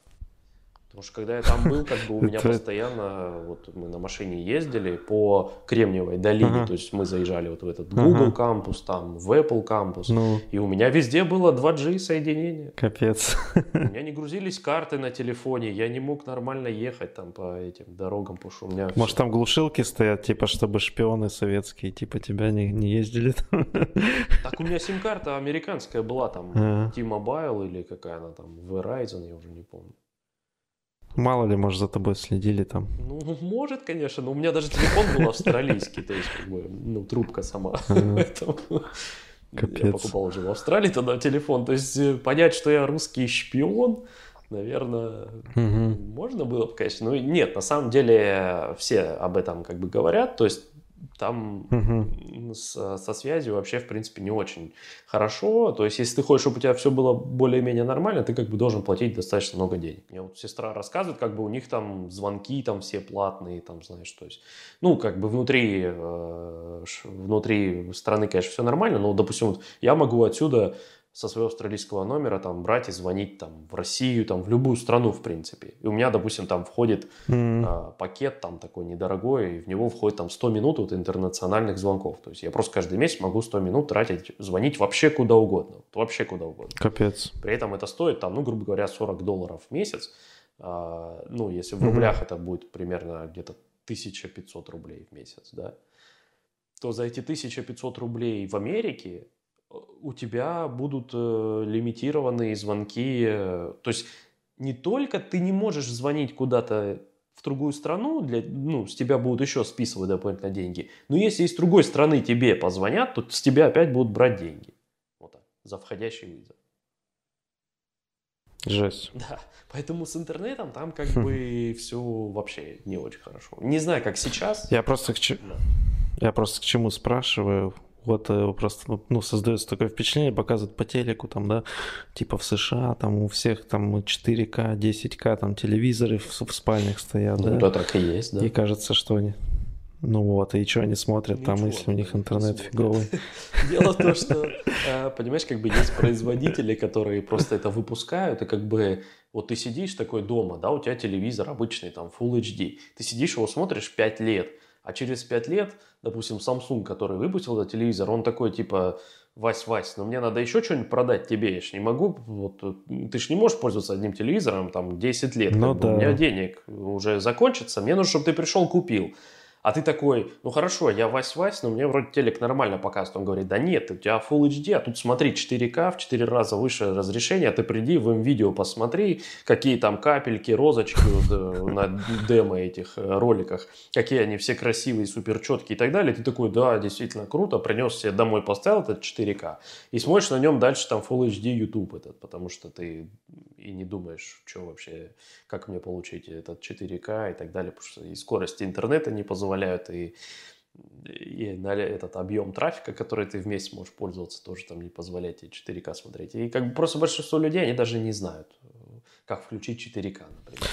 Потому что когда я там был, как бы у меня постоянно, вот мы на машине ездили по Кремниевой долине, Ага. то есть мы заезжали вот в этот Ага. Google кампус, там в Apple кампус, Ну, и у меня везде было 2G соединение. капец. У меня не грузились карты на телефоне, я не мог нормально ехать там по этим дорогам, потому что у меня... Может, там глушилки стоят, типа, чтобы шпионы советские, типа, тебя не, не ездили там? Так у меня сим-карта американская была, там Ага. T-Mobile или какая она там, Verizon, я уже не помню. Мало ли, может, за тобой следили там. Ну, может, конечно, но у меня даже телефон был австралийский, то есть, как бы, ну, трубка сама. Поэтому Я Капец. покупал уже в Австралии тогда телефон. То есть, э, понять, что я русский шпион, наверное, можно было бы, конечно. Ну, нет, на самом деле все об этом как бы говорят. То есть, там Мгм. с- со связью вообще, в принципе, не очень хорошо. То есть, если ты хочешь, чтобы у тебя все было более-менее нормально, ты как бы должен платить достаточно много денег. Мне вот сестра рассказывает, как бы у них там звонки там все платные, там, знаешь, то есть, ну, как бы внутри, э, внутри страны, конечно, все нормально, но, допустим, вот я могу отсюда со своего австралийского номера там брать и звонить там в Россию, там в любую страну, в принципе. И у меня, допустим, там входит М. а, пакет там такой недорогой, и в него входит там 100 минут вот интернациональных звонков. То есть я просто каждый месяц могу 100 минут тратить, звонить вообще куда угодно. Вот Вообще куда угодно. Капец. При этом это стоит там, ну, грубо говоря, 40 долларов в месяц. А, ну, если в Мгм. рублях это будет примерно где-то 1500 рублей в месяц, да, то за эти 1500 рублей в Америке у тебя будут э, лимитированные звонки. э, то есть не только ты не можешь звонить куда-то в другую страну, для, ну, с тебя будут еще списывать дополнительно деньги, но если из другой страны тебе позвонят, то с тебя опять будут брать деньги. Вот так, за входящий вызов. Жесть. Да, поэтому с интернетом там как бы все вообще не очень хорошо. Не знаю, как сейчас. Я просто к, че- Да. я просто к чему спрашиваю. Вот э, просто, ну, ну, создается такое впечатление, показывают по телеку, там, да, типа в США, там у всех там 4К, 10К, там телевизоры в, в спальнях стоят, Ну, да. да, так и есть, да. И кажется, что они... Ну вот, и что они смотрят там, Ничего, если у них интернет фиговый? Дело в том, что, э, понимаешь, как бы есть производители, которые просто это выпускают, и как бы вот ты сидишь такой дома, да, у тебя телевизор обычный, там, Full HD, ты сидишь его смотришь 5 лет, а через 5 лет, допустим, Samsung, который выпустил этот телевизор, он такой, типа, Вась, Вась, но мне надо еще что-нибудь продать тебе, я ж не могу, вот, ты ж не можешь пользоваться одним телевизором, там, 10 лет, Ну как бы, у да. меня денег уже закончится, мне нужно, чтобы ты пришел, купил. А ты такой, ну хорошо, я Вась-Вась, но мне вроде телек нормально показывает. Он говорит, да нет, у тебя Full HD, а тут смотри, 4К в 4 раза выше разрешение, ты приди в видео посмотри, какие там капельки, розочки вот, на демо этих э, роликах, какие они все красивые, супер четкие и так далее. Ты такой, да, действительно круто, принес себе домой, поставил этот 4К и смотришь на нем дальше там Full HD YouTube этот, потому что ты и не думаешь, что вообще, как мне получить этот 4К и так далее, потому что и скорости интернета не позволяют, и, и на этот объем трафика, который ты вместе можешь пользоваться, тоже там не позволяет тебе 4К смотреть. И как бы просто большинство людей, они даже не знают, как включить 4К, например.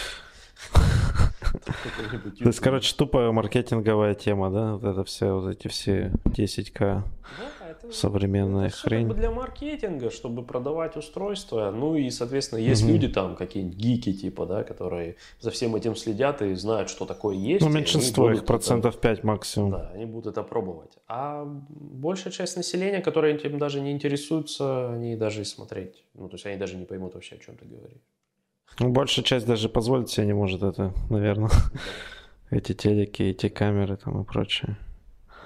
То есть, короче, тупая маркетинговая тема, да? Вот это все, вот эти все 10к. Да, это, современная это хрень. Как бы для маркетинга, чтобы продавать устройства. Ну и, соответственно, есть угу. люди там, какие-нибудь гики типа, да, которые за всем этим следят и знают, что такое есть. Ну, меньшинство их, процентов это, 5 максимум. Да, они будут это пробовать. А большая часть населения, которая этим даже не интересуется, они даже смотреть. Ну, то есть они даже не поймут вообще, о чем ты говоришь. Ну, большая часть даже позволить себе не может это, наверное. Эти телеки, эти камеры там и прочее.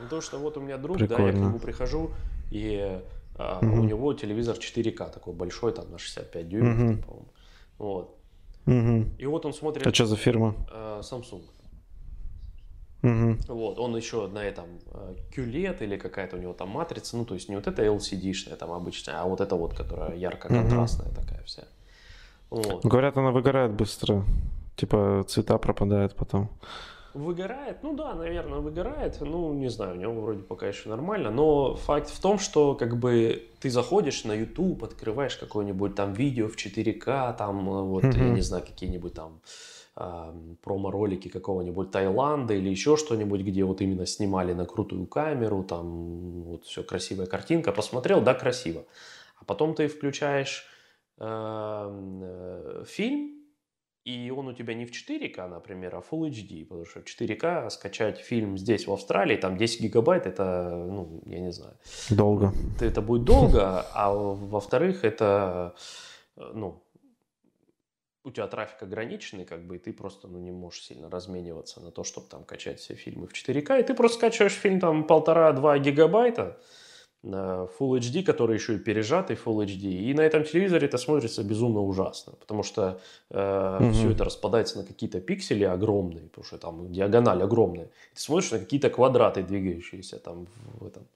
Ну, то, что вот у меня друг, Прикольно. да, я к нему прихожу, и а, угу. у него телевизор 4К такой большой, там на 65 дюймов, угу. по-моему. Вот. Угу. И вот он смотрит... А что за фирма? Э, Samsung. Угу. Вот, он еще на этом QLED или какая-то у него там матрица, ну, то есть не вот эта LCD-шная там обычная, а вот эта вот, которая ярко-контрастная угу. такая вся. Вот. Говорят, она выгорает быстро. Типа цвета пропадают потом. Выгорает? Ну да, наверное, выгорает. Ну, не знаю, у него вроде пока еще нормально. Но факт в том, что как бы ты заходишь на YouTube, открываешь какое-нибудь там видео в 4К, там вот, mm-hmm. я не знаю, какие-нибудь там э, промо-ролики какого-нибудь Таиланда или еще что-нибудь, где вот именно снимали на крутую камеру, там вот все красивая картинка. Посмотрел, да, красиво. А потом ты включаешь э, фильм, и он у тебя не в 4К, например, а Full HD, потому что в 4К скачать фильм здесь, в Австралии, там 10 гигабайт, это, ну, я не знаю. Долго. Это будет долго, а во-вторых, это, э, ну, у тебя трафик ограниченный, как бы, и ты просто, ну, не можешь сильно размениваться на то, чтобы там качать все фильмы в 4К, и ты просто скачиваешь фильм там полтора-два гигабайта, Full HD, который еще и пережатый Full HD. И на этом телевизоре это смотрится безумно ужасно, потому что э, угу. все это распадается на какие-то пиксели огромные, потому что там диагональ огромная. Ты смотришь на какие-то квадраты, двигающиеся там в этом,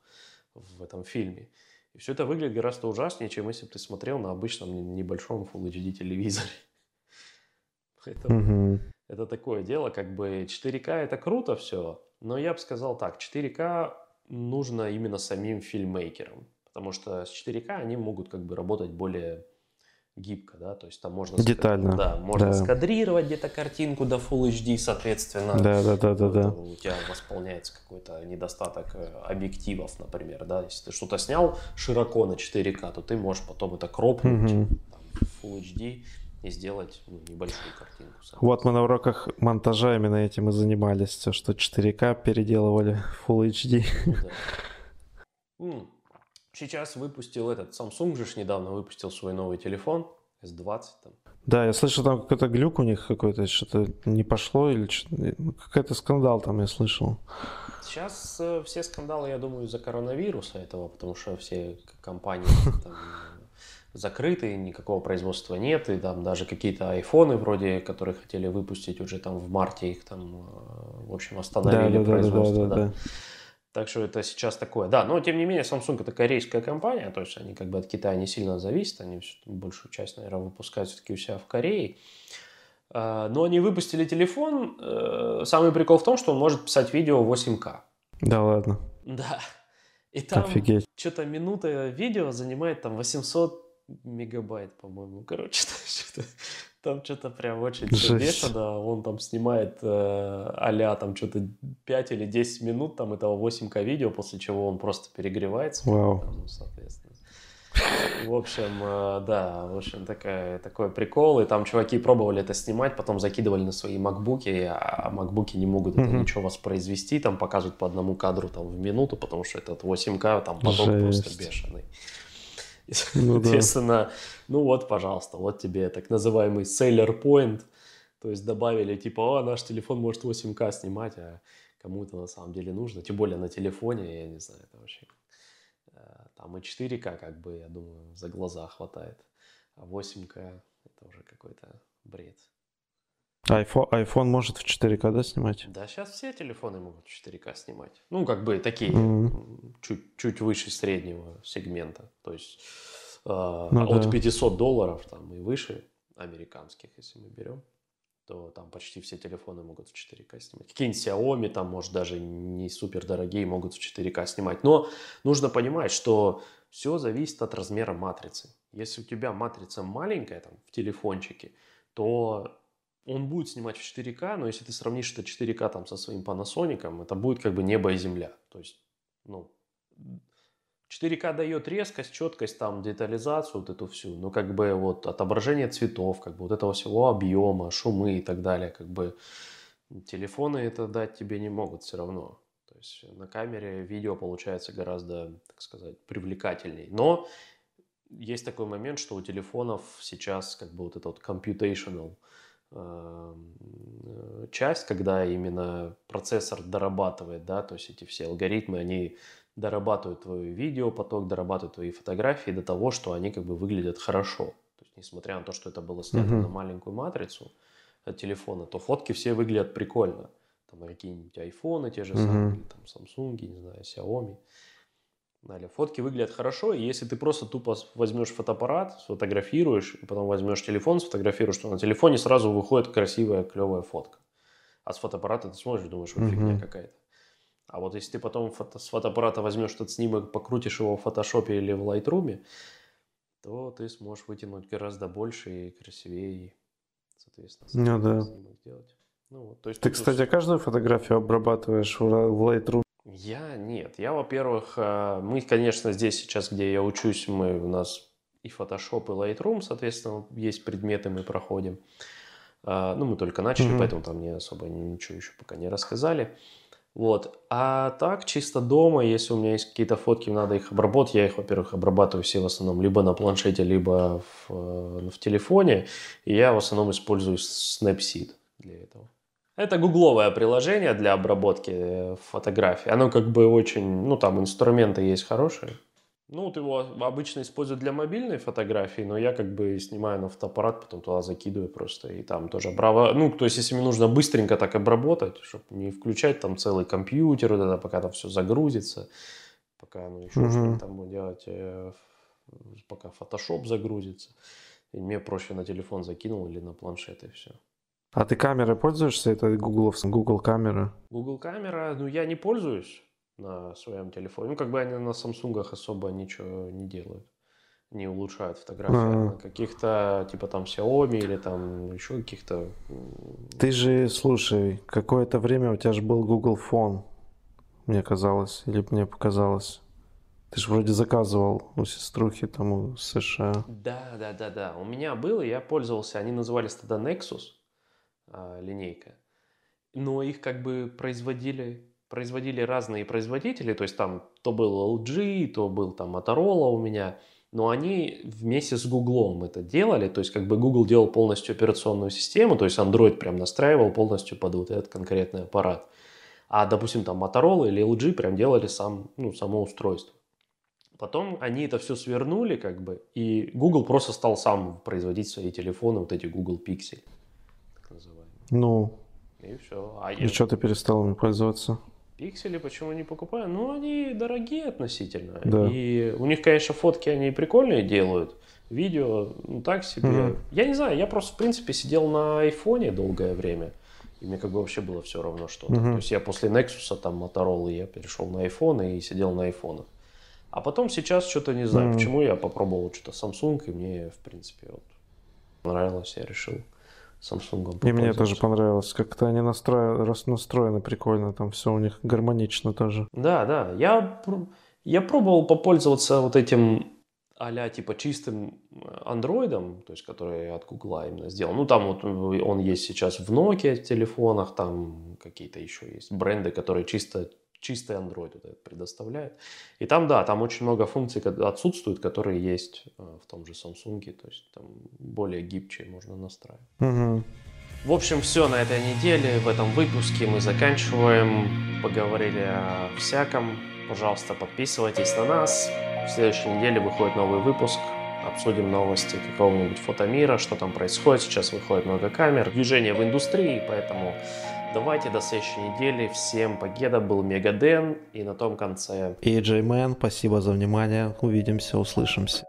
в этом фильме. И все это выглядит гораздо ужаснее, чем если бы ты смотрел на обычном небольшом Full HD телевизоре. Это, угу. это такое дело, как бы 4К это круто все, но я бы сказал так, 4К нужно именно самим фильммейкерам, потому что с 4К они могут как бы работать более гибко, да, то есть там можно детально, да, можно да. скадрировать где-то картинку до Full HD, соответственно, да, да, да, да, да. у тебя восполняется какой-то недостаток э, объективов, например, да, если ты что-то снял широко на 4К, то ты можешь потом это кропнуть угу. там, Full HD и сделать ну, небольшую картинку. Вот мы на уроках монтажа именно этим и занимались, все, что 4К переделывали Full HD. Ну, да. Сейчас выпустил этот, Samsung же недавно выпустил свой новый телефон, S20 там. Да, я слышал, там какой-то глюк у них какой-то, что-то не пошло или какой-то скандал там я слышал. Сейчас э, все скандалы, я думаю, из-за коронавируса этого, потому что все компании там, закрыты, никакого производства нет, и там даже какие-то айфоны вроде, которые хотели выпустить уже там в марте, их там, э, в общем, остановили да, да, производство. Да, да, да, да. Так что это сейчас такое. Да, но тем не менее Samsung это корейская компания, то есть они как бы от Китая не сильно зависят, они большую часть, наверное, выпускают все-таки у себя в Корее. Э, но они выпустили телефон. Э, самый прикол в том, что он может писать видео 8К. Да ладно. Да. И там что-то минута видео занимает там 800 мегабайт, по-моему. Короче, что-то, там что-то прям очень бешено. Он там снимает э, а там что-то 5 или 10 минут там этого 8К видео, после чего он просто перегревается. Вау. Там, ну, соответственно. В общем, э, да, в общем, такая, такой прикол. И там чуваки пробовали это снимать, потом закидывали на свои макбуки, а макбуки не могут это mm-hmm. ничего воспроизвести, там показывают по одному кадру там в минуту, потому что этот 8К там поток Жесть. просто бешеный. Ну, Соответственно, да. ну вот, пожалуйста, вот тебе так называемый seller point. То есть добавили типа, о, наш телефон может 8К снимать, а кому это на самом деле нужно. Тем более на телефоне, я не знаю, это вообще... Э, там и 4К, как бы, я думаю, за глаза хватает. А 8К это уже какой-то бред. iPhone, iPhone может в 4К, да, снимать? Да, сейчас все телефоны могут в 4К снимать. Ну, как бы такие, mm-hmm. чуть, чуть выше среднего сегмента. То есть э, ну, от да. 500 долларов там и выше американских, если мы берем, то там почти все телефоны могут в 4К снимать. Какие-нибудь Xiaomi, там, может, даже не супер дорогие, могут в 4К снимать. Но нужно понимать, что все зависит от размера матрицы. Если у тебя матрица маленькая там в телефончике, то он будет снимать в 4К, но если ты сравнишь это 4К там со своим Panasonic, это будет как бы небо и земля. То есть, ну, 4К дает резкость, четкость, там, детализацию, вот эту всю, но как бы вот отображение цветов, как бы вот этого всего объема, шумы и так далее, как бы телефоны это дать тебе не могут все равно. То есть на камере видео получается гораздо, так сказать, привлекательней. Но есть такой момент, что у телефонов сейчас как бы вот это вот computational часть, когда именно процессор дорабатывает, да, то есть эти все алгоритмы, они дорабатывают твой видеопоток, дорабатывают твои фотографии до того, что они как бы выглядят хорошо. То есть, несмотря на то, что это было снято mm-hmm. на маленькую матрицу от телефона, то фотки все выглядят прикольно. Там какие-нибудь айфоны те же mm-hmm. самые, или там Samsung, не знаю, Xiaomi. Далее, фотки выглядят хорошо, и если ты просто тупо возьмешь фотоаппарат, сфотографируешь, и потом возьмешь телефон, сфотографируешь, то на телефоне сразу выходит красивая, клевая фотка. А с фотоаппарата ты смотришь, думаешь, mm-hmm. фигня какая-то. А вот если ты потом фото, с фотоаппарата возьмешь этот снимок, покрутишь его в фотошопе или в Lightroom, то ты сможешь вытянуть гораздо больше и красивее, и, соответственно, ну, да. снимок сделать. Ну, вот, то есть ты, кстати, каждую фотографию обрабатываешь в Lightroom? Я нет. Я, во-первых, э, мы, конечно, здесь сейчас, где я учусь, мы у нас и Photoshop, и Lightroom, соответственно, есть предметы, мы проходим. Э, ну, мы только начали, mm-hmm. поэтому там не особо ничего еще пока не рассказали. Вот. А так, чисто дома, если у меня есть какие-то фотки, надо их обработать, я их, во-первых, обрабатываю все в основном либо на планшете, либо в, э, в телефоне. И я в основном использую Snapseed для этого. Это гугловое приложение для обработки э, фотографий. Оно как бы очень, ну там инструменты есть хорошие. Ну, вот его обычно используют для мобильной фотографии, но я как бы снимаю на фотоаппарат, потом туда закидываю просто, и там тоже браво. Ну, то есть, если мне нужно быстренько так обработать, чтобы не включать там целый компьютер, вот это, пока там все загрузится, пока ну, еще угу. что-то там будет делать, э, пока Photoshop загрузится. И мне проще на телефон закинул или на планшет, и все. А ты камерой пользуешься? Это Google, Google камера? Google камера, ну, я не пользуюсь на своем телефоне. Ну, как бы они на Samsung особо ничего не делают. Не улучшают фотографии. А-а-а. На каких-то, типа там Xiaomi или там еще каких-то... Ты же, слушай, какое-то время у тебя же был Google Phone, мне казалось, или мне показалось. Ты же вроде заказывал у сеструхи там у США. Да, да, да, да. У меня был, и я пользовался. Они назывались тогда Nexus а, линейка. Но их как бы производили производили разные производители, то есть там то был LG, то был там Motorola у меня, но они вместе с Google это делали, то есть как бы Google делал полностью операционную систему, то есть Android прям настраивал полностью под вот этот конкретный аппарат. А, допустим, там Motorola или LG прям делали сам, ну, само устройство. Потом они это все свернули, как бы, и Google просто стал сам производить свои телефоны, вот эти Google Pixel. Ну. И все. А и я... что ты перестал ими пользоваться? Пиксели почему не покупаю? Ну, они дорогие относительно. Да. И у них, конечно, фотки они прикольные делают. Видео, ну так себе. Угу. Я не знаю, я просто, в принципе, сидел на айфоне долгое время. И мне как бы вообще было все равно что-то. Угу. То есть я после Nexus, там, Motorola, я перешел на iPhone и сидел на айфонах. А потом сейчас что-то не знаю, угу. почему я попробовал что-то Samsung, и мне, в принципе, вот понравилось, я решил Samsung. И мне тоже понравилось, как-то они настроены, настроены прикольно, там все у них гармонично тоже. Да, да, я, я пробовал попользоваться вот этим а типа чистым андроидом, то есть который от Google именно сделан. Ну там вот он есть сейчас в Nokia телефонах, там какие-то еще есть бренды, которые чисто чистый Android вот этот предоставляет. И там, да, там очень много функций отсутствует, которые есть э, в том же Samsung, то есть там более гибче можно настраивать. Угу. В общем, все на этой неделе. В этом выпуске мы заканчиваем. Поговорили о всяком. Пожалуйста, подписывайтесь на нас. В следующей неделе выходит новый выпуск. Обсудим новости какого-нибудь фотомира, что там происходит. Сейчас выходит много камер. Движение в индустрии, поэтому давайте до следующей недели. Всем погеда. Был Мегаден. И на том конце... И Джеймен, спасибо за внимание. Увидимся, услышимся.